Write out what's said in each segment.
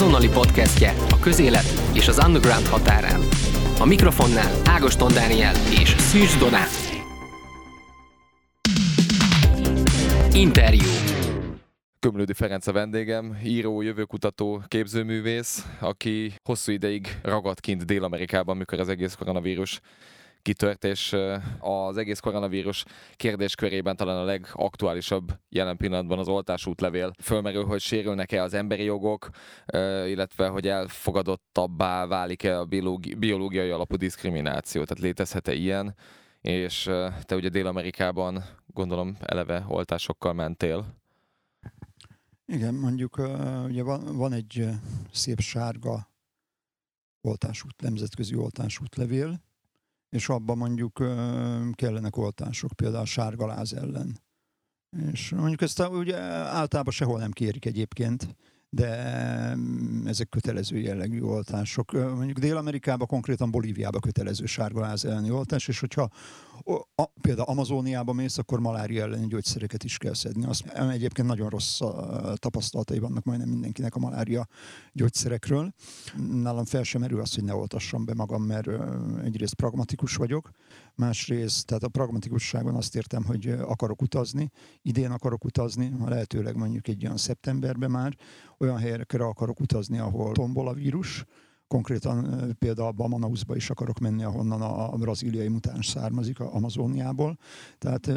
azonnali podcastje a közélet és az underground határán. A mikrofonnál Ágoston Dániel és Szűcs Donát. Interjú. Kömlődi Ferenc a vendégem, író, jövőkutató, képzőművész, aki hosszú ideig ragadt kint Dél-Amerikában, mikor az egész koronavírus kitört, és az egész koronavírus kérdéskörében talán a legaktuálisabb jelen pillanatban az oltásútlevél. Fölmerül, hogy sérülnek-e az emberi jogok, illetve hogy elfogadottabbá válik-e a biológiai alapú diszkrimináció, tehát létezhet-e ilyen, és te ugye Dél-Amerikában gondolom eleve oltásokkal mentél. Igen, mondjuk ugye van, van egy szép sárga oltásút, nemzetközi oltásútlevél, és abban mondjuk kellenek oltások, például a sárgaláz ellen. És mondjuk ezt ugye általában sehol nem kérik egyébként, de mm, ezek kötelező jellegű oltások. Mondjuk Dél-Amerikában, konkrétan Bolíviában kötelező sárgaláz elleni oltás, és hogyha a, például Amazóniában mész, akkor malária elleni gyógyszereket is kell szedni. Azt, egyébként nagyon rossz tapasztalatai vannak majdnem mindenkinek a malária gyógyszerekről. Nálam fel sem merül az, hogy ne oltassam be magam, mert egyrészt pragmatikus vagyok, másrészt, tehát a pragmatikusságon azt értem, hogy akarok utazni, idén akarok utazni, ha lehetőleg mondjuk egy olyan szeptemberben már, olyan helyekre akarok utazni, ahol tombol a vírus, konkrétan például Bamanausba is akarok menni, ahonnan a braziliai mutáns származik, a Amazóniából. Tehát,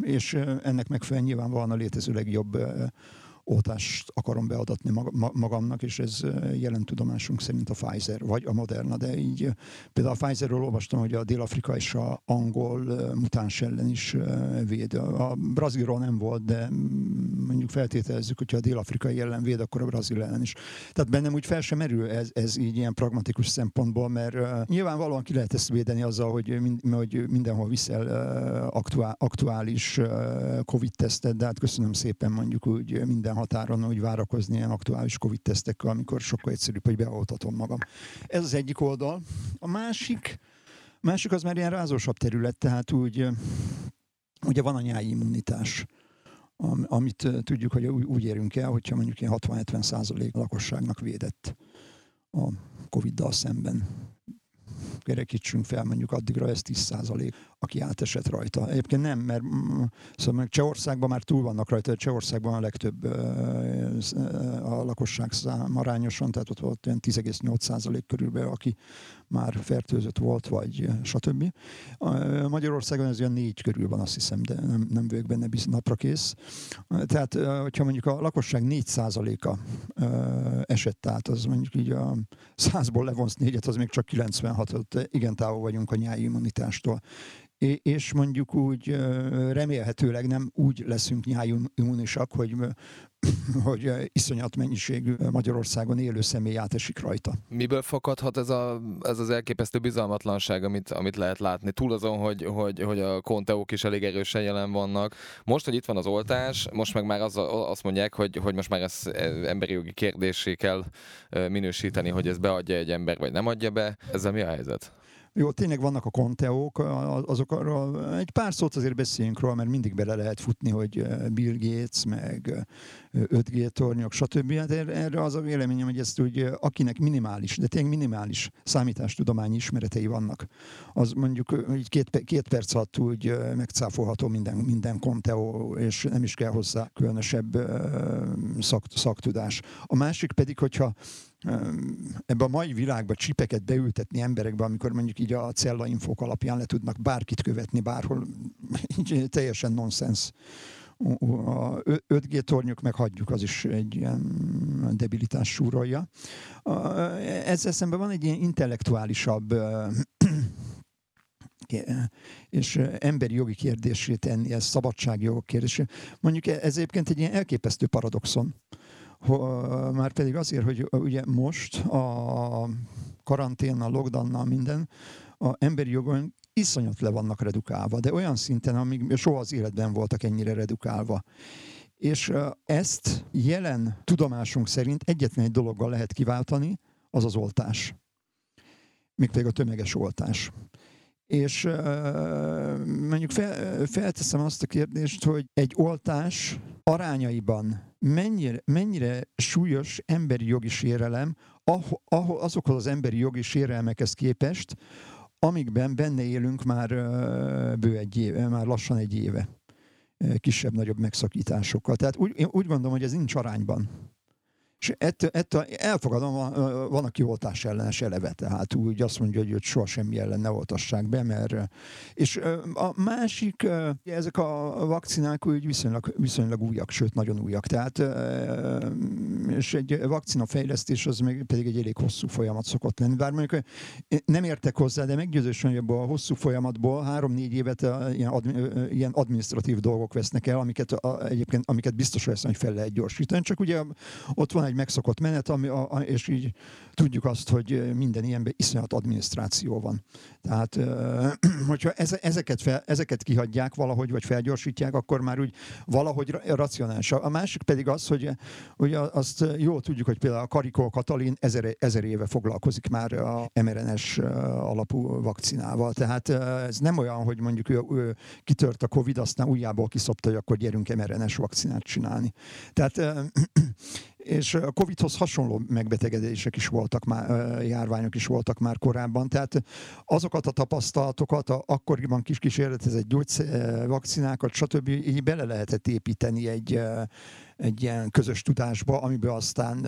és ennek megfelelően nyilvánvalóan a létező legjobb oltást akarom beadatni magamnak, és ez jelen tudomásunk szerint a Pfizer, vagy a Moderna, de így például a Pfizerről olvastam, hogy a Dél-Afrika és a angol mutáns ellen is véd. A brazilról nem volt, de mondjuk feltételezzük, hogyha a dél-afrikai ellen véd, akkor a brazil ellen is. Tehát bennem úgy fel sem merül ez, ez így ilyen pragmatikus szempontból, mert nyilvánvalóan ki lehet ezt védeni azzal, hogy, mind, hogy mindenhol viszel aktuál, aktuális COVID-tesztet, de hát köszönöm szépen mondjuk úgy minden határon úgy várakozni ilyen aktuális COVID-tesztekkel, amikor sokkal egyszerűbb, hogy beoltatom magam. Ez az egyik oldal. A másik, másik az már ilyen rázósabb terület, tehát úgy ugye van a nyári immunitás amit tudjuk, hogy úgy érünk el, hogyha mondjuk ilyen 60-70 százalék lakosságnak védett a Covid-dal szemben kerekítsünk fel mondjuk addigra ez 10 százalék, aki átesett rajta. Egyébként nem, mert mm, szóval Csehországban már túl vannak rajta, Csehországban a legtöbb a lakosság szám arányosan, tehát ott volt olyan 10,8 százalék körülbelül, aki már fertőzött volt, vagy stb. Magyarországon ez olyan négy körül van, azt hiszem, de nem, nem vagyok benne biz, napra kész. Tehát, hogyha mondjuk a lakosság 4 százaléka esett át, az mondjuk így a százból levonsz négyet, az még csak 96, igen távol vagyunk a nyári immunitástól. És mondjuk úgy remélhetőleg nem úgy leszünk nyájimmunisak, hogy hogy iszonyat mennyiségű Magyarországon élő személy átesik rajta. Miből fakadhat ez, a, ez az elképesztő bizalmatlanság, amit, amit lehet látni? Túl azon, hogy, hogy, hogy a konteók is elég erősen jelen vannak. Most, hogy itt van az oltás, most meg már az, azt mondják, hogy, hogy most már ez emberi jogi kérdésé kell minősíteni, hogy ez beadja egy ember, vagy nem adja be. Ezzel mi a helyzet? Jó, tényleg vannak a konteók, azokról egy pár szót azért beszéljünk róla, mert mindig bele lehet futni, hogy Bill Gates, meg 5G tornyok, stb. Hát erre az a véleményem, hogy ezt úgy, akinek minimális, de tényleg minimális számítástudományi ismeretei vannak, az mondjuk így két, két perc alatt úgy megcáfolható minden, minden konteó, és nem is kell hozzá különösebb szak, szaktudás. A másik pedig, hogyha ebbe a mai világba csipeket beültetni emberekbe, amikor mondjuk így a cellainfok alapján le tudnak bárkit követni bárhol, így teljesen nonsens. A 5G tornyok meg hagyjuk, az is egy ilyen debilitás súrolja. Ezzel szemben van egy ilyen intellektuálisabb és emberi jogi kérdésé tenni, ez szabadságjogok kérdésé. Mondjuk ez egyébként egy ilyen elképesztő paradoxon már pedig azért, hogy ugye most a karantén, a lockdownnal minden, a emberi jogon iszonyat le vannak redukálva, de olyan szinten, amíg soha az életben voltak ennyire redukálva. És ezt jelen tudomásunk szerint egyetlen egy dologgal lehet kiváltani, az az oltás. Mégpedig a tömeges oltás. És mondjuk fel, felteszem azt a kérdést, hogy egy oltás arányaiban mennyire, mennyire súlyos emberi jogi sérelem ah, ah, azokhoz az emberi jogi sérelmekhez képest, amikben benne élünk már bő egy éve, már lassan egy éve kisebb-nagyobb megszakításokkal. Tehát úgy, én úgy gondolom, hogy ez nincs arányban. És ettől, ettől elfogadom, van, aki oltás ellenes eleve, tehát úgy azt mondja, hogy őt soha semmi ellen ne oltassák be, mert... És a másik, ezek a vakcinák úgy viszonylag, viszonylag újak, sőt nagyon újak, tehát és egy vakcina fejlesztés az még pedig egy elég hosszú folyamat szokott lenni. Bár mondjuk nem értek hozzá, de meggyőzősen, hogy abból a hosszú folyamatból három-négy évet ilyen, admi, ilyen administratív dolgok vesznek el, amiket egyébként amiket biztos lesz, hogy fel lehet gyorsítani. Csak ugye ott van egy megszokott menet, ami, a, a, és így tudjuk azt, hogy minden ilyenben iszonyat adminisztráció van. Tehát, hogyha ezeket, fel, ezeket kihagyják valahogy, vagy felgyorsítják, akkor már úgy valahogy racionális. A másik pedig az, hogy, hogy azt jól tudjuk, hogy például a Karikó Katalin ezer, ezer éve foglalkozik már a mRNS alapú vakcinával. Tehát ez nem olyan, hogy mondjuk ő, ő kitört a Covid, aztán újjából kiszopta, hogy akkor gyerünk mRNS vakcinát csinálni. Tehát és a Covid-hoz hasonló megbetegedések is voltak már, járványok is voltak már korábban, tehát azokat a tapasztalatokat, a, akkoriban kis kísérletezett gyógyszer, vakcinákat, stb. így bele lehetett építeni egy, egy ilyen közös tudásba, amiben aztán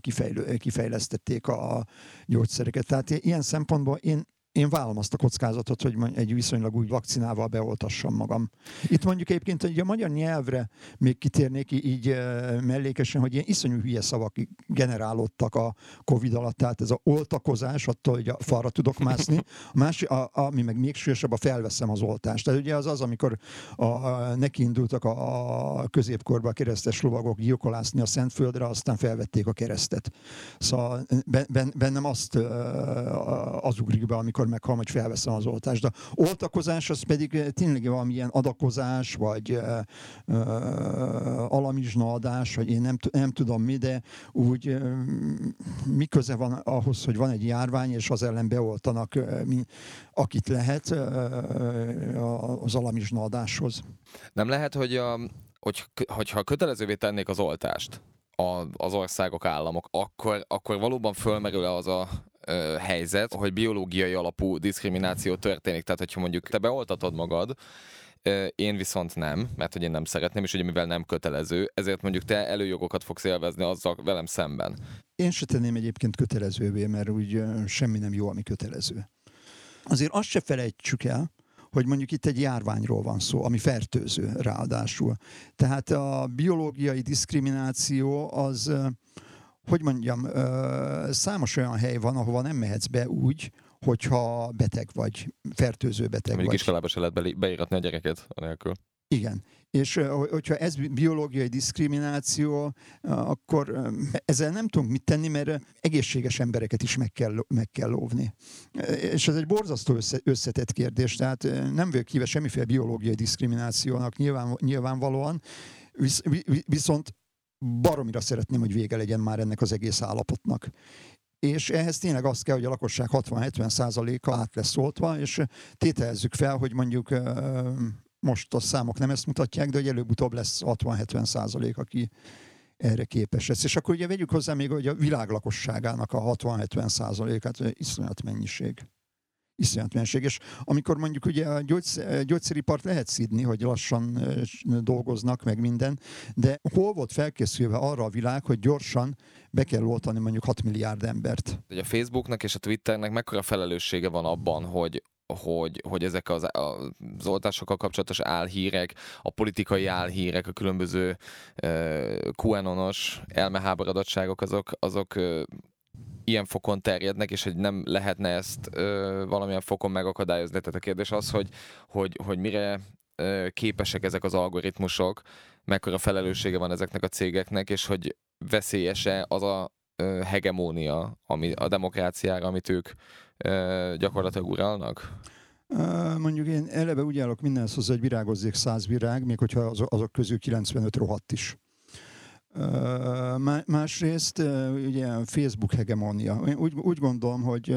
kifejlő, kifejlesztették a gyógyszereket. Tehát ilyen szempontból én én vállalom azt a kockázatot, hogy egy viszonylag új vakcinával beoltassam magam. Itt mondjuk egyébként hogy a magyar nyelvre még kitérnék így mellékesen, hogy ilyen iszonyú hülye szavak generálódtak a Covid alatt, tehát ez a oltakozás, attól, hogy a falra tudok mászni, a másik, a, ami meg még súlyosabb, a felveszem az oltást. Tehát ugye az az, amikor a, a, neki indultak a, a középkorban a keresztes lovagok gyilkolászni a Szentföldre, aztán felvették a keresztet. Szóval bennem azt az ugrik be, amikor akkor meghal, hogy felveszem az oltást. De oltakozás az pedig eh, tényleg valamilyen adakozás, vagy uh, uh, alamizsna adás, vagy én nem, nem tudom mi, de úgy uh, mi köze van ahhoz, hogy van egy járvány, és az ellen beoltanak, uh, mi, akit lehet uh, az alamizsna adáshoz. Nem lehet, hogy, a, hogy hogyha kötelezővé tennék az oltást, az országok, államok, akkor, akkor valóban fölmerül az a ö, helyzet, hogy biológiai alapú diszkrimináció történik. Tehát, hogyha mondjuk te beoltatod magad, én viszont nem, mert hogy én nem szeretném, és ugye mivel nem kötelező, ezért mondjuk te előjogokat fogsz élvezni azzal velem szemben. Én se tenném egyébként kötelezővé, mert úgy semmi nem jó, ami kötelező. Azért azt se felejtsük el, hogy mondjuk itt egy járványról van szó, ami fertőző ráadásul. Tehát a biológiai diszkrimináció az hogy mondjam, számos olyan hely van, ahova nem mehetsz be úgy, hogyha beteg vagy, fertőző beteg Mondjuk vagy. iskolába se lehet beíratni a gyereket anélkül. Igen. És hogyha ez biológiai diszkrimináció, akkor ezzel nem tudunk mit tenni, mert egészséges embereket is meg kell, meg kell óvni. És ez egy borzasztó össze, összetett kérdés, tehát nem vagyok híve semmiféle biológiai diszkriminációnak nyilván, nyilvánvalóan, visz, viszont baromira szeretném, hogy vége legyen már ennek az egész állapotnak. És ehhez tényleg az kell, hogy a lakosság 60-70 százaléka át lesz oltva, és tételezzük fel, hogy mondjuk most a számok nem ezt mutatják, de hogy előbb-utóbb lesz 60-70 százalék, aki erre képes lesz. És akkor ugye vegyük hozzá még, hogy a világ lakosságának a 60-70 százalékát, iszonyat mennyiség iszonyat menség. És amikor mondjuk ugye a gyógyszer, gyógyszeripart lehet szidni, hogy lassan dolgoznak, meg minden, de hol volt felkészülve arra a világ, hogy gyorsan be kell oltani mondjuk 6 milliárd embert? A Facebooknak és a Twitternek mekkora felelőssége van abban, hogy hogy, hogy ezek az, az oltásokkal kapcsolatos álhírek, a politikai álhírek, a különböző uh, QAnonos elmeháborodottságok, azok, azok uh, ilyen fokon terjednek, és hogy nem lehetne ezt ö, valamilyen fokon megakadályozni. Tehát a kérdés az, hogy, hogy, hogy mire ö, képesek ezek az algoritmusok, mekkora felelőssége van ezeknek a cégeknek, és hogy veszélyese az a ö, hegemónia ami, a demokráciára, amit ők ö, gyakorlatilag uralnak? Mondjuk én eleve úgy állok mindenhez hozzá, hogy virágozzék száz virág, még hogyha azok közül 95 rohadt is. Másrészt ugye Facebook hegemónia. Úgy, úgy gondolom, hogy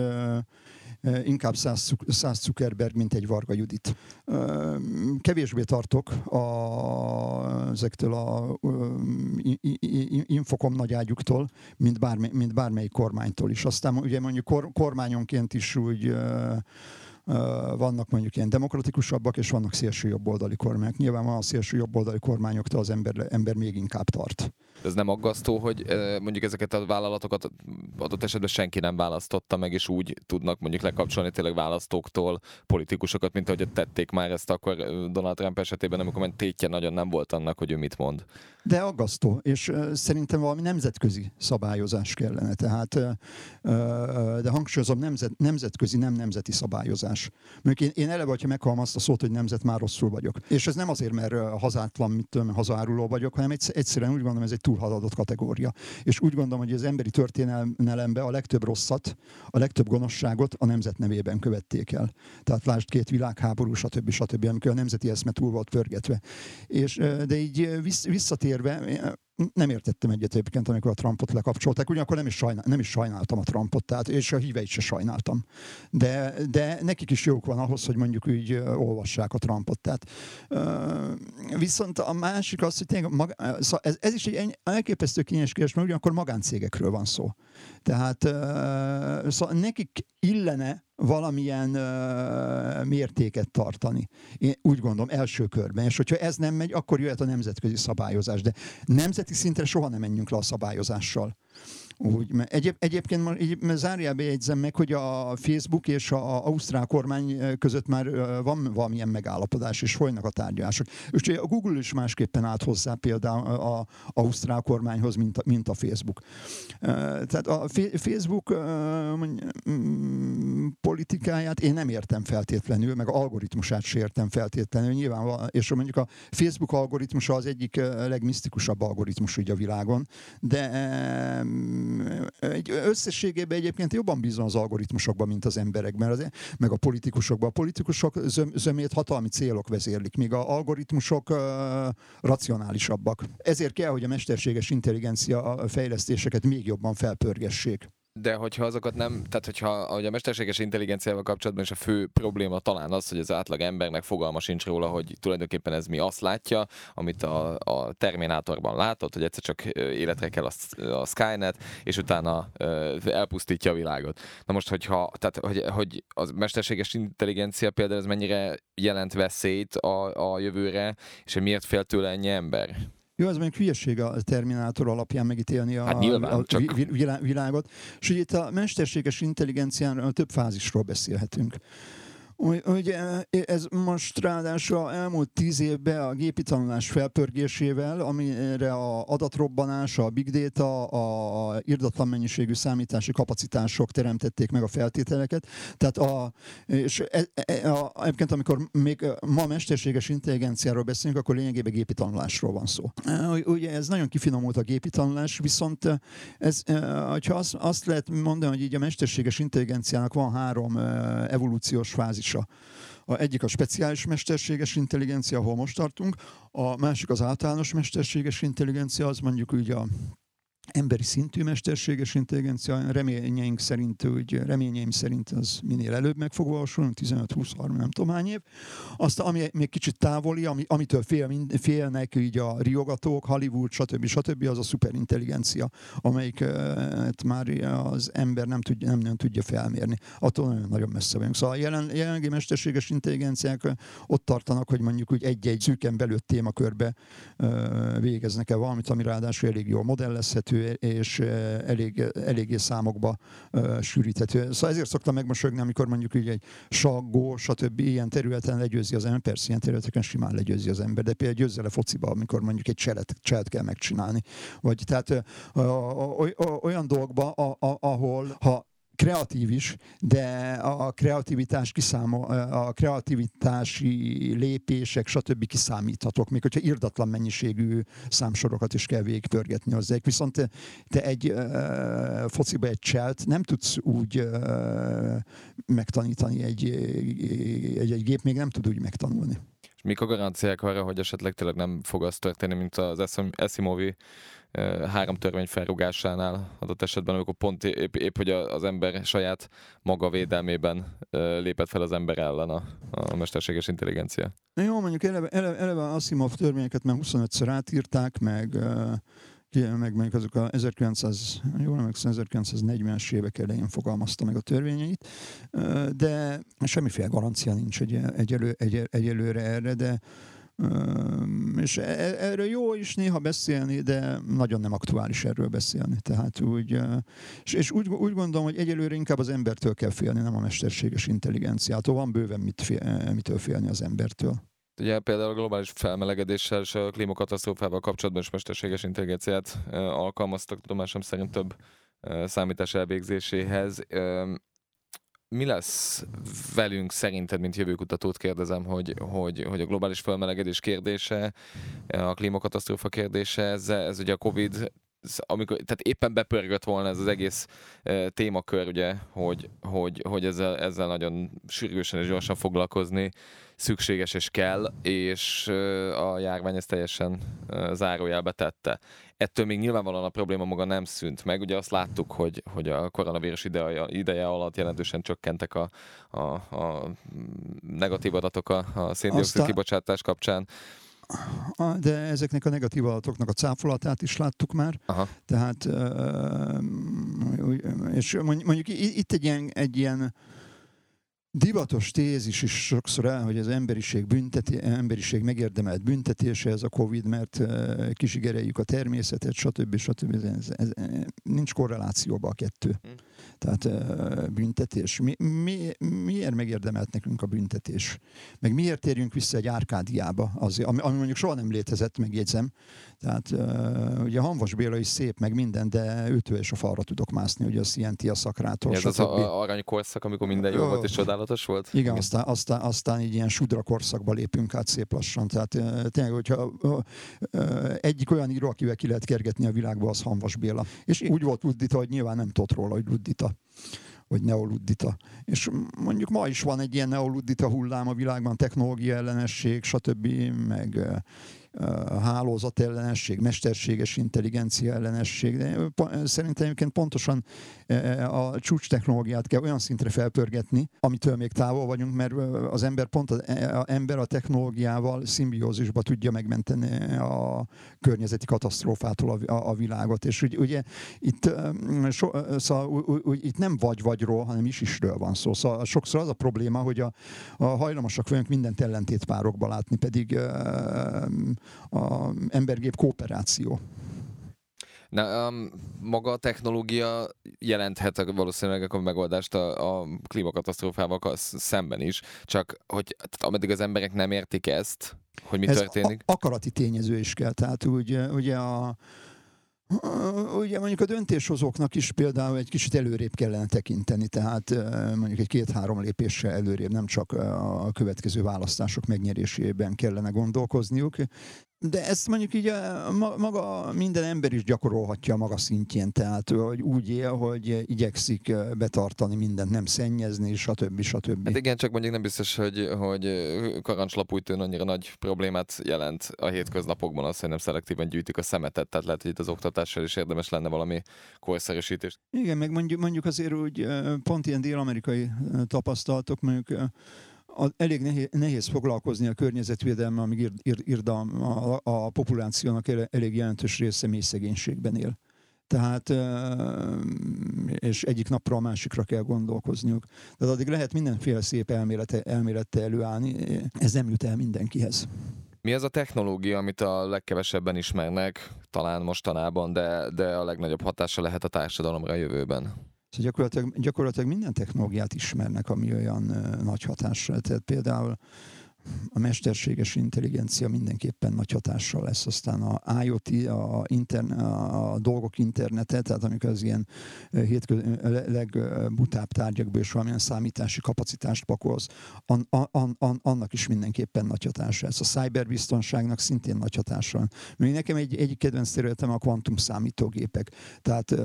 inkább száz, Zuckerberg, mint egy Varga Judit. Kevésbé tartok a, ezektől a infokom nagyágyuktól, mint, bármely, mint bármelyik kormánytól is. Aztán ugye mondjuk kor, kormányonként is úgy vannak mondjuk ilyen demokratikusabbak, és vannak szélső jobboldali kormányok. Nyilván a szélső jobboldali kormányoktól az ember, ember még inkább tart. Ez nem aggasztó, hogy mondjuk ezeket a vállalatokat adott esetben senki nem választotta meg, és úgy tudnak mondjuk lekapcsolni tényleg választóktól politikusokat, mint ahogy tették már ezt akkor Donald Trump esetében, amikor már tétje nagyon nem volt annak, hogy ő mit mond. De aggasztó, és szerintem valami nemzetközi szabályozás kellene. Tehát, de hangsúlyozom, nemzet, nemzetközi, nem nemzeti szabályozás. Mondjuk én, én eleve, hogyha meghallom azt a szót, hogy nemzet, már rosszul vagyok. És ez nem azért, mert hazátlan, mit tudom, hazáruló vagyok, hanem egyszerűen úgy gondolom, ez egy túlhaladott kategória. És úgy gondolom, hogy az emberi történelemben a legtöbb rosszat, a legtöbb gonoszságot a nemzet nevében követték el. Tehát lásd két világháború, stb. stb. amikor a nemzeti eszme túl volt pörgetve. És, de így visszatérve, nem értettem egyet egyébként, amikor a Trumpot lekapcsolták, ugyanakkor nem is, sajnál, nem is sajnáltam a Trumpot, tehát, és a híveit se sajnáltam. De, de nekik is jók van ahhoz, hogy mondjuk úgy olvassák a Trumpot. Tehát, viszont a másik az, hogy tényleg maga, szóval ez, ez is egy elképesztő kényes kérdés, mert ugyanakkor magáncégekről van szó. Tehát szóval nekik illene valamilyen mértéket tartani. Én úgy gondolom, első körben. És hogyha ez nem megy, akkor jöhet a nemzetközi szabályozás. De nemzeti szintre soha nem menjünk le a szabályozással. Úgy, mert egyéb, egyébként már így, mert zárjába jegyzem meg, hogy a Facebook és a Ausztrál kormány között már van valamilyen megállapodás, és folynak a tárgyalások. És a Google is másképpen állt hozzá például a Ausztrál kormányhoz, mint a, mint a Facebook. Tehát a Facebook mm, politikáját én nem értem feltétlenül, meg a algoritmusát sem értem feltétlenül. Nyilván, és mondjuk a Facebook algoritmusa az egyik legmisztikusabb algoritmus ugye a világon, de egy összességében egyébként jobban bízom az algoritmusokban, mint az emberekben, az, meg a politikusokban. A politikusok zöm, zömét hatalmi célok vezérlik, míg a algoritmusok uh, racionálisabbak. Ezért kell, hogy a mesterséges intelligencia fejlesztéseket még jobban felpörgessék de hogyha azokat nem, tehát hogyha ahogy a mesterséges intelligenciával kapcsolatban is a fő probléma talán az, hogy az átlag embernek fogalma sincs róla, hogy tulajdonképpen ez mi azt látja, amit a, a Terminátorban látott, hogy egyszer csak életre kell a, a Skynet, és utána elpusztítja a világot. Na most, hogyha, tehát, hogy, hogy a mesterséges intelligencia például ez mennyire jelent veszélyt a, a jövőre, és hogy miért fél tőle ennyi ember? Jó, az mondjuk hülyeség a Terminátor alapján megítélni a, hát nyilván, a csak... világot. És ugye itt a mesterséges intelligencián több fázisról beszélhetünk. Ugye ez most ráadásul elmúlt tíz évben a gépi tanulás felpörgésével, amire a adatrobbanás, a big data, a irdatlan mennyiségű számítási kapacitások teremtették meg a feltételeket. Tehát a, és e, e, a, egyébként amikor még ma mesterséges intelligenciáról beszélünk, akkor lényegében gépi tanulásról van szó. Ugye ez nagyon kifinomult a gépi tanulás, viszont ez, hogyha azt, azt lehet mondani, hogy így a mesterséges intelligenciának van három evolúciós fázis tudása. A egyik a speciális mesterséges intelligencia, ahol most tartunk, a másik az általános mesterséges intelligencia, az mondjuk ugye a emberi szintű mesterséges intelligencia, reményeink szerint, úgy, reményeim szerint az minél előbb meg fog valósulni, 15-20-30, nem tudom hány év. Azt, ami még kicsit távoli, ami, amitől fél, félnek így a riogatók, Hollywood, stb. stb. az a szuperintelligencia, amelyik hát már az ember nem tudja, nem, nem tudja felmérni. Attól nagyon, nagyon messze vagyunk. Szóval jelen, jelenlegi mesterséges intelligenciák ott tartanak, hogy mondjuk úgy egy-egy szűken belőtt témakörbe végeznek el valamit, ami ráadásul elég jól modellezhető, és elég, eléggé számokba sűríthető. Szóval ezért szoktam megmosogni, amikor mondjuk így egy saggó, stb. ilyen területen legyőzi az ember, persze ilyen területeken simán legyőzi az ember, de például győzze le fociba, amikor mondjuk egy cselet, cselet kell megcsinálni. Vagy tehát olyan dolgokba, ahol ha kreatív is, de a kreativitás kiszámol, a kreativitási lépések, stb. kiszámíthatók, még hogyha irdatlan mennyiségű számsorokat is kell végigpörgetni hozzá. Viszont te, te egy uh, fociba egy cselt nem tudsz úgy uh, megtanítani, egy, egy, egy gép még nem tud úgy megtanulni. És mik a garanciák arra, hogy esetleg tényleg nem fog az történni, mint az Esimovi három törvény felrugásánál adott esetben, amikor pont épp, épp hogy az ember saját maga védelmében lépett fel az ember ellen a, a mesterséges intelligencia. Jó, mondjuk eleve, eleve, eleve Asimov törvényeket már 25-ször átírták, meg meg mondjuk azok a 1900, jól emlékszem, 1940-es évek elején fogalmazta meg a törvényeit, de semmiféle garancia nincs egy, egyelő, egy, egyelőre erre, de és e, e, erről jó is néha beszélni, de nagyon nem aktuális erről beszélni. Tehát úgy, és, úgy, úgy gondolom, hogy egyelőre inkább az embertől kell félni, nem a mesterséges intelligenciától. Van bőven mit fél, mitől félni az embertől. Ugye például a globális felmelegedéssel és a klímakatasztrófával kapcsolatban is mesterséges intelligenciát alkalmaztak tudomásom szerint több számítás elvégzéséhez mi lesz velünk szerinted, mint jövőkutatót kérdezem, hogy, hogy, hogy a globális felmelegedés kérdése, a klímakatasztrófa kérdése, ez, ez ugye a Covid amikor, tehát éppen bepörgött volna ez az egész e, témakör, ugye, hogy, hogy, hogy ezzel, ezzel nagyon sürgősen és gyorsan foglalkozni szükséges és kell, és e, a járvány ezt teljesen e, zárójelbe tette ettől még nyilvánvalóan a probléma maga nem szűnt meg. Ugye azt láttuk, hogy, hogy a koronavírus ideje, ideje alatt jelentősen csökkentek a, a, a negatív adatok a, a széndiokszid kibocsátás kapcsán. De ezeknek a negatív adatoknak a cáfolatát is láttuk már. Aha. Tehát, és mondjuk itt egy ilyen, egy ilyen divatos tézis is sokszor el, hogy az emberiség, bünteti, emberiség megérdemelt büntetése ez a Covid, mert kisigereljük a természetet, stb. stb. Ez, ez, nincs korrelációba a kettő. Hm. Tehát büntetés. Mi, mi, miért megérdemelt nekünk a büntetés? Meg miért térjünk vissza egy árkádiába, az, ami, ami mondjuk soha nem létezett, megjegyzem. Tehát ugye Hanvas Béla is szép, meg minden, de őtől és a falra tudok mászni, hogy az jelenti a szakrától. Ez az a, arany korszak, amikor minden jó volt és csodálatos volt? Igen, Igen. Aztán, aztán, aztán így ilyen sudra korszakba lépünk át szép lassan. Tehát tényleg, hogyha egyik olyan író, akivel ki lehet kergetni a világba, az Hanvas Béla. És úgy volt Luddita, hogy nyilván nem tudott róla, hogy Luddita vagy neoluddita. És mondjuk ma is van egy ilyen neoluddita hullám a világban, technológia ellenesség, stb., meg hálózatellenesség, mesterséges intelligencia ellenesség, de szerintem egyébként pontosan a csúcs technológiát kell olyan szintre felpörgetni, amitől még távol vagyunk, mert az ember pont az e, ember a technológiával szimbiózisba tudja megmenteni a környezeti katasztrófától a, világot. És ugye, ugye itt, so, szóval, itt nem vagy-vagyról, hanem is-isről van szó. Szóval sokszor az a probléma, hogy a, a hajlamosak vagyunk mindent ellentétpárokba látni, pedig a embergép kooperáció. Na, um, maga a technológia jelenthet valószínűleg a megoldást a, a klímakatasztrófával szemben is, csak hogy ameddig az emberek nem értik ezt, hogy mi Ez történik. A, akarati tényező is kell, tehát úgy, ugye a, Ugye mondjuk a döntéshozóknak is például egy kicsit előrébb kellene tekinteni, tehát mondjuk egy két-három lépéssel előrébb, nem csak a következő választások megnyerésében kellene gondolkozniuk. De ezt mondjuk így a, maga minden ember is gyakorolhatja a maga szintjén, tehát hogy úgy él, hogy igyekszik betartani mindent, nem szennyezni, stb. stb. Hát igen, csak mondjuk nem biztos, hogy, hogy karancslapújtőn annyira nagy problémát jelent a hétköznapokban az, hogy nem szelektíven gyűjtik a szemetet, tehát lehet, hogy itt az oktatással is érdemes lenne valami korszerűsítés. Igen, meg mondjuk, mondjuk azért úgy pont ilyen dél-amerikai tapasztalatok, mondjuk elég nehéz, foglalkozni a környezetvédelme, amíg ír, ír, ír a, a, a populációnak elég jelentős része mély szegénységben él. Tehát, és egyik napra a másikra kell gondolkozniuk. Tehát addig lehet mindenféle szép elmélete, elmélete előállni, ez nem jut el mindenkihez. Mi az a technológia, amit a legkevesebben ismernek, talán mostanában, de, de a legnagyobb hatása lehet a társadalomra a jövőben? Szóval gyakorlatilag, gyakorlatilag minden technológiát ismernek, ami olyan uh, nagy hatással. Tehát például a mesterséges intelligencia mindenképpen nagy hatással lesz. Aztán a IoT, a, interne, a dolgok internete, tehát amikor az ilyen hétkö, legbutább tárgyakból és valamilyen számítási kapacitást pakolsz, an, an, an, annak is mindenképpen nagy hatása. Ez a cyberbiztonságnak szintén nagy hatása. Még nekem egy, egyik kedvenc területem a kvantum számítógépek. Tehát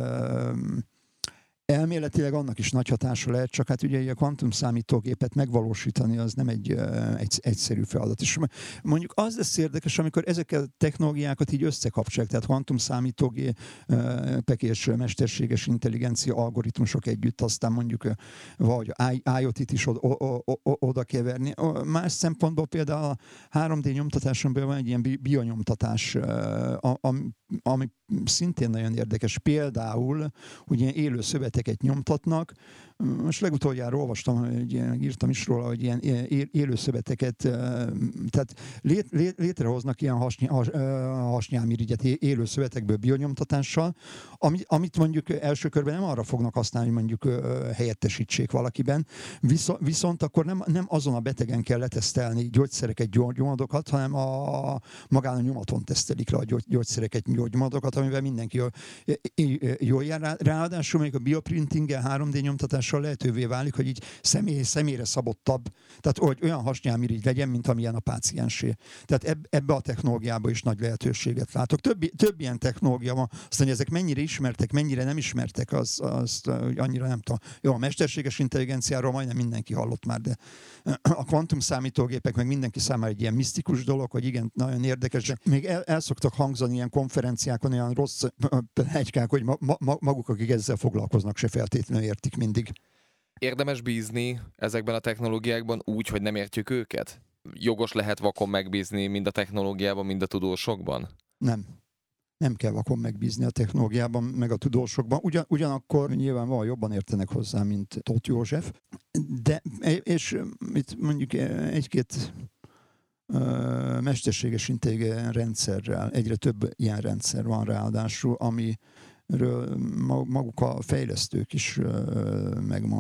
Elméletileg annak is nagy hatása lehet, csak hát ugye a kvantum számítógépet megvalósítani az nem egy, egy egyszerű feladat. És mondjuk az lesz érdekes, amikor ezeket a technológiákat így összekapcsolják, tehát kvantum számítógépek és mesterséges intelligencia algoritmusok együtt, aztán mondjuk vagy IoT-t is oda, keverni. Más szempontból például a 3D nyomtatáson belül van egy ilyen bionyomtatás, ami szintén nagyon érdekes. Például, ilyen élő szöveteket nyomtatnak, most legutoljára olvastam, ilyen, írtam is róla, hogy ilyen élő szöveteket, tehát lét, lét, létrehoznak ilyen hasny, has, hasnyálmirigyet élő szövetekből bionyomtatással, amit, mondjuk első körben nem arra fognak használni, hogy mondjuk helyettesítsék valakiben, viszont, akkor nem, nem azon a betegen kell letesztelni gyógyszereket, gyógymódokat, hanem a, magán a nyomaton tesztelik le a gyógyszereket, gyógymódokat, amivel mindenki jól, jól jár. Ráadásul még a bioprintinggel, 3D nyomtatással lehetővé válik, hogy így személy, személyre szabottabb, tehát hogy olyan hasnyálmirigy legyen, mint amilyen a páciensé. Tehát eb, ebbe a technológiába is nagy lehetőséget látok. Több, több ilyen technológia van, aztán ezek mennyire ismertek, mennyire nem ismertek, az, az annyira nem tudom. Jó, a mesterséges intelligenciáról majdnem mindenki hallott már, de a kvantum számítógépek meg mindenki számára egy ilyen misztikus dolog, hogy igen, nagyon érdekes, de még el, el szoktak hangzani ilyen konferenciákon olyan rossz hegykák, hogy ma, ma, maguk, akik ezzel foglalkoznak, se feltétlenül értik mindig. Érdemes bízni ezekben a technológiákban úgy, hogy nem értjük őket? Jogos lehet vakon megbízni mind a technológiában, mind a tudósokban? Nem nem kell vakon megbízni a technológiában, meg a tudósokban. Ugyan, ugyanakkor nyilvánvalóan jobban értenek hozzá, mint Tóth József, de és itt mondjuk egy-két mesterséges intelligens rendszerrel, egyre több ilyen rendszer van ráadásul, ami maguk a fejlesztők is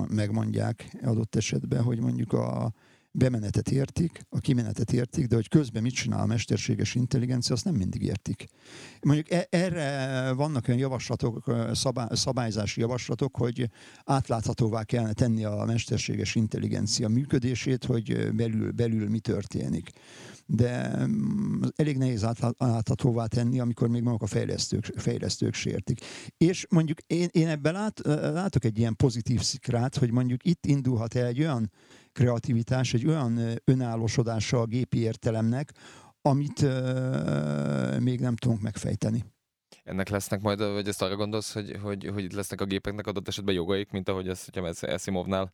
megmondják adott esetben, hogy mondjuk a bemenetet értik, a kimenetet értik, de hogy közben mit csinál a mesterséges intelligencia, azt nem mindig értik. Mondjuk e- erre vannak olyan javaslatok, szabályzási javaslatok, hogy átláthatóvá kellene tenni a mesterséges intelligencia működését, hogy belül, belül mi történik. De mm, elég nehéz átláthatóvá tenni, amikor még maguk a fejlesztők, fejlesztők sértik. És mondjuk én, én ebben lát, látok egy ilyen pozitív szikrát, hogy mondjuk itt indulhat el egy olyan kreativitás, egy olyan önállósodása a gépi értelemnek, amit még nem tudunk megfejteni. Ennek lesznek majd, vagy ezt arra gondolsz, hogy, hogy, hogy lesznek a gépeknek adott esetben jogaik, mint ahogy ezt, hogyha Esimovnál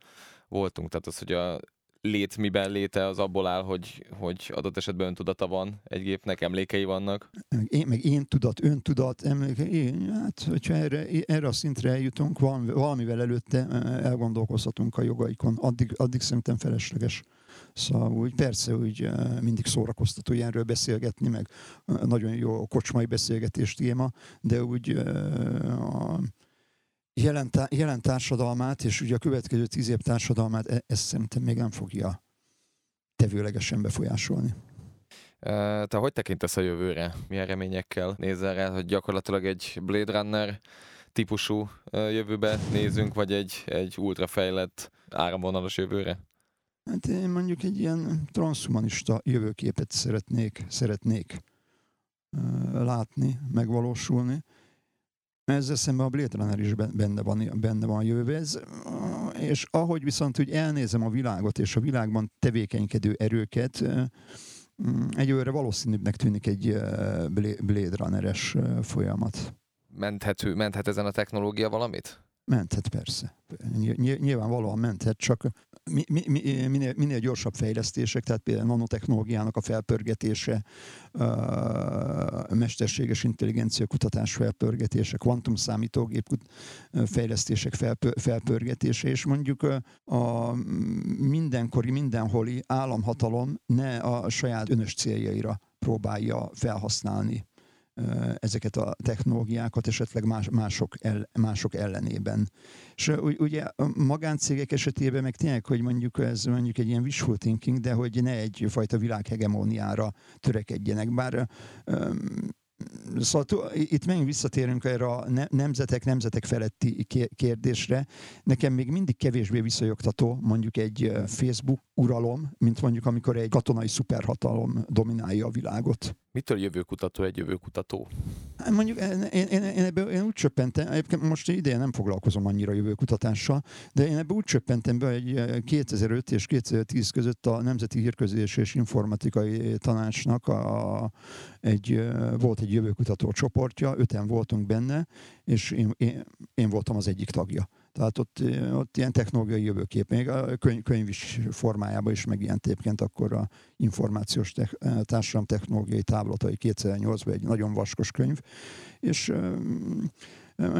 voltunk, tehát az, hogy a lét miben léte az abból áll, hogy, hogy adott esetben öntudata van egy gépnek, emlékei vannak. Én, meg én tudat, öntudat, emléke, én, hát hogyha erre, erre a szintre eljutunk, valami, valamivel előtte elgondolkozhatunk a jogaikon, addig, addig szerintem felesleges. Szóval úgy persze úgy mindig szórakoztató ilyenről beszélgetni, meg nagyon jó kocsmai beszélgetés téma, de úgy a, jelen, jelen társadalmát, és ugye a következő tíz év társadalmát e, ezt szerintem még nem fogja tevőlegesen befolyásolni. Te hogy tekintesz a jövőre? Milyen reményekkel nézel rá, hogy gyakorlatilag egy Blade Runner típusú jövőbe nézünk, vagy egy, egy ultrafejlett áramvonalos jövőre? Hát én mondjuk egy ilyen transhumanista jövőképet szeretnék, szeretnék látni, megvalósulni ezzel szemben a Blade Runner is benne van, benne van a jövőben. Ez, és ahogy viszont úgy elnézem a világot és a világban tevékenykedő erőket, mm, egyőre valószínűbbnek tűnik egy Blade Runner-es folyamat. Menthető, menthet ezen a technológia valamit? Menthet persze. Nyilvánvalóan menthet, csak mi, mi, minél, minél gyorsabb fejlesztések, tehát például nanotechnológiának a felpörgetése, a mesterséges intelligencia kutatás felpörgetése, kvantum számítógép fejlesztések felpörgetése, és mondjuk a mindenkori, mindenholi államhatalom ne a saját önös céljaira próbálja felhasználni ezeket a technológiákat esetleg más, mások, el, mások ellenében. És ugye a magáncégek esetében meg tényleg, hogy mondjuk ez mondjuk egy ilyen wishful thinking, de hogy ne egyfajta világhegemóniára törekedjenek. Bár Szóval itt megint visszatérünk erre a nemzetek, nemzetek feletti kérdésre. Nekem még mindig kevésbé visszajogtató mondjuk egy Facebook uralom, mint mondjuk amikor egy katonai szuperhatalom dominálja a világot. Mitől jövőkutató egy jövőkutató? Hát mondjuk én, én, én, ebből, én úgy csöppentem, egyébként most idén nem foglalkozom annyira jövőkutatással, de én ebből úgy csöppentem be, hogy 2005 és 2010 között a Nemzeti Hírközés és Informatikai Tanácsnak a, egy, volt egy jövőkutató csoportja, öten voltunk benne, és én, én, én voltam az egyik tagja. Tehát ott, ott ilyen technológiai jövőkép, még a könyv, könyv is formájában is megjelent egyébként akkor a információs te, társadalom technológiai táblatai 2008-ban egy nagyon vaskos könyv, és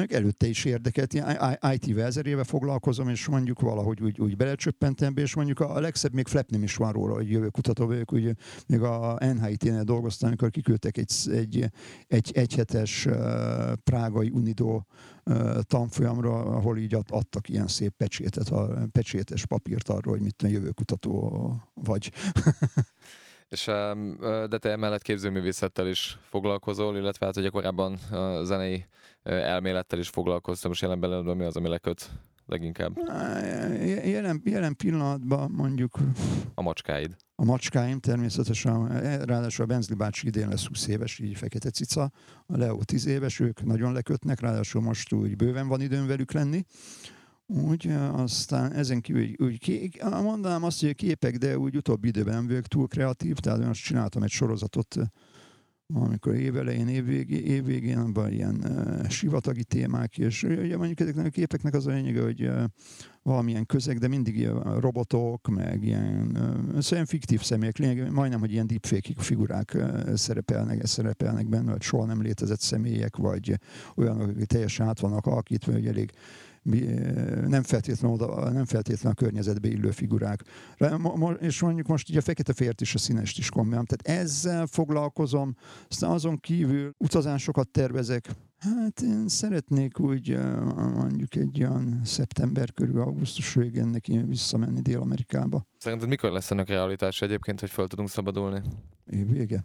előtte is érdekelt, IT-vel ezer éve foglalkozom, és mondjuk valahogy úgy, úgy belecsöppentem be, és mondjuk a legszebb még flap nem is van róla, hogy jövő kutató vagyok, úgy még a NHIT-nél dolgoztam, amikor kiküldtek egy, egy, egy egyhetes uh, prágai Unido uh, tanfolyamra, ahol így adtak ilyen szép pecsétet, a pecsétes papírt arról, hogy mit jövő kutató vagy. És, de te emellett képzőművészettel is foglalkozol, illetve hát ugye korábban a zenei elmélettel is foglalkoztam, és jelen belőle mi az, ami leköt leginkább? Jelen, jelen pillanatban mondjuk... A macskáid. A macskáim természetesen, ráadásul a Benzli bácsi idén lesz 20 éves, így fekete cica, a Leo 10 éves, ők nagyon lekötnek, ráadásul most úgy bőven van időm velük lenni. Úgy, aztán ezen kívül, úgy, úgy mondanám azt, hogy a képek, de úgy utóbbi időben nem vagyok túl kreatív, tehát most csináltam egy sorozatot, amikor évelején, évvégén, évvégén abban ilyen uh, sivatagi témák, és ugye mondjuk ezeknek a képeknek az a lényege, hogy uh, valamilyen közeg, de mindig ilyen robotok, meg ilyen, uh, szóval fiktív személyek, lényeg, majdnem, hogy ilyen deepfake figurák uh, szerepelnek, szerepelnek benne, vagy soha nem létezett személyek, vagy olyanok, akik teljesen át vannak alakítva, hogy elég nem feltétlenül, oda, nem feltétlenül a környezetbe illő figurák. És mondjuk most így a fekete fért is a színest is kombinálom. Tehát ezzel foglalkozom, aztán azon kívül utazásokat tervezek, Hát én szeretnék úgy mondjuk egy olyan szeptember körül, augusztus végén neki visszamenni Dél-Amerikába. Szerinted mikor lesz ennek realitás egyébként, hogy fel tudunk szabadulni? Év vége.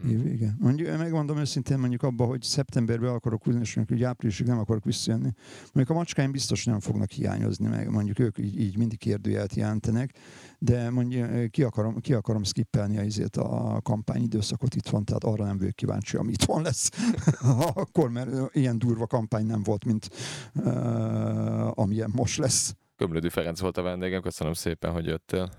Hmm. Évvége. Mondjuk, megmondom őszintén, mondjuk abba, hogy szeptemberben akarok húzni, és mondjuk, hogy áprilisig nem akarok visszajönni. Mondjuk a macskáim biztos nem fognak hiányozni, meg mondjuk ők így, így mindig kérdőjelt jelentenek, de mondjuk ki akarom, ki akarom skippelni a, izét, a kampányidőszakot itt van, tehát arra nem vagyok kíváncsi, ami itt van lesz. Akkor, mert ilyen durva kampány nem volt, mint uh, amilyen most lesz. Kömlödi Ferenc volt a vendégem, köszönöm szépen, hogy jöttél.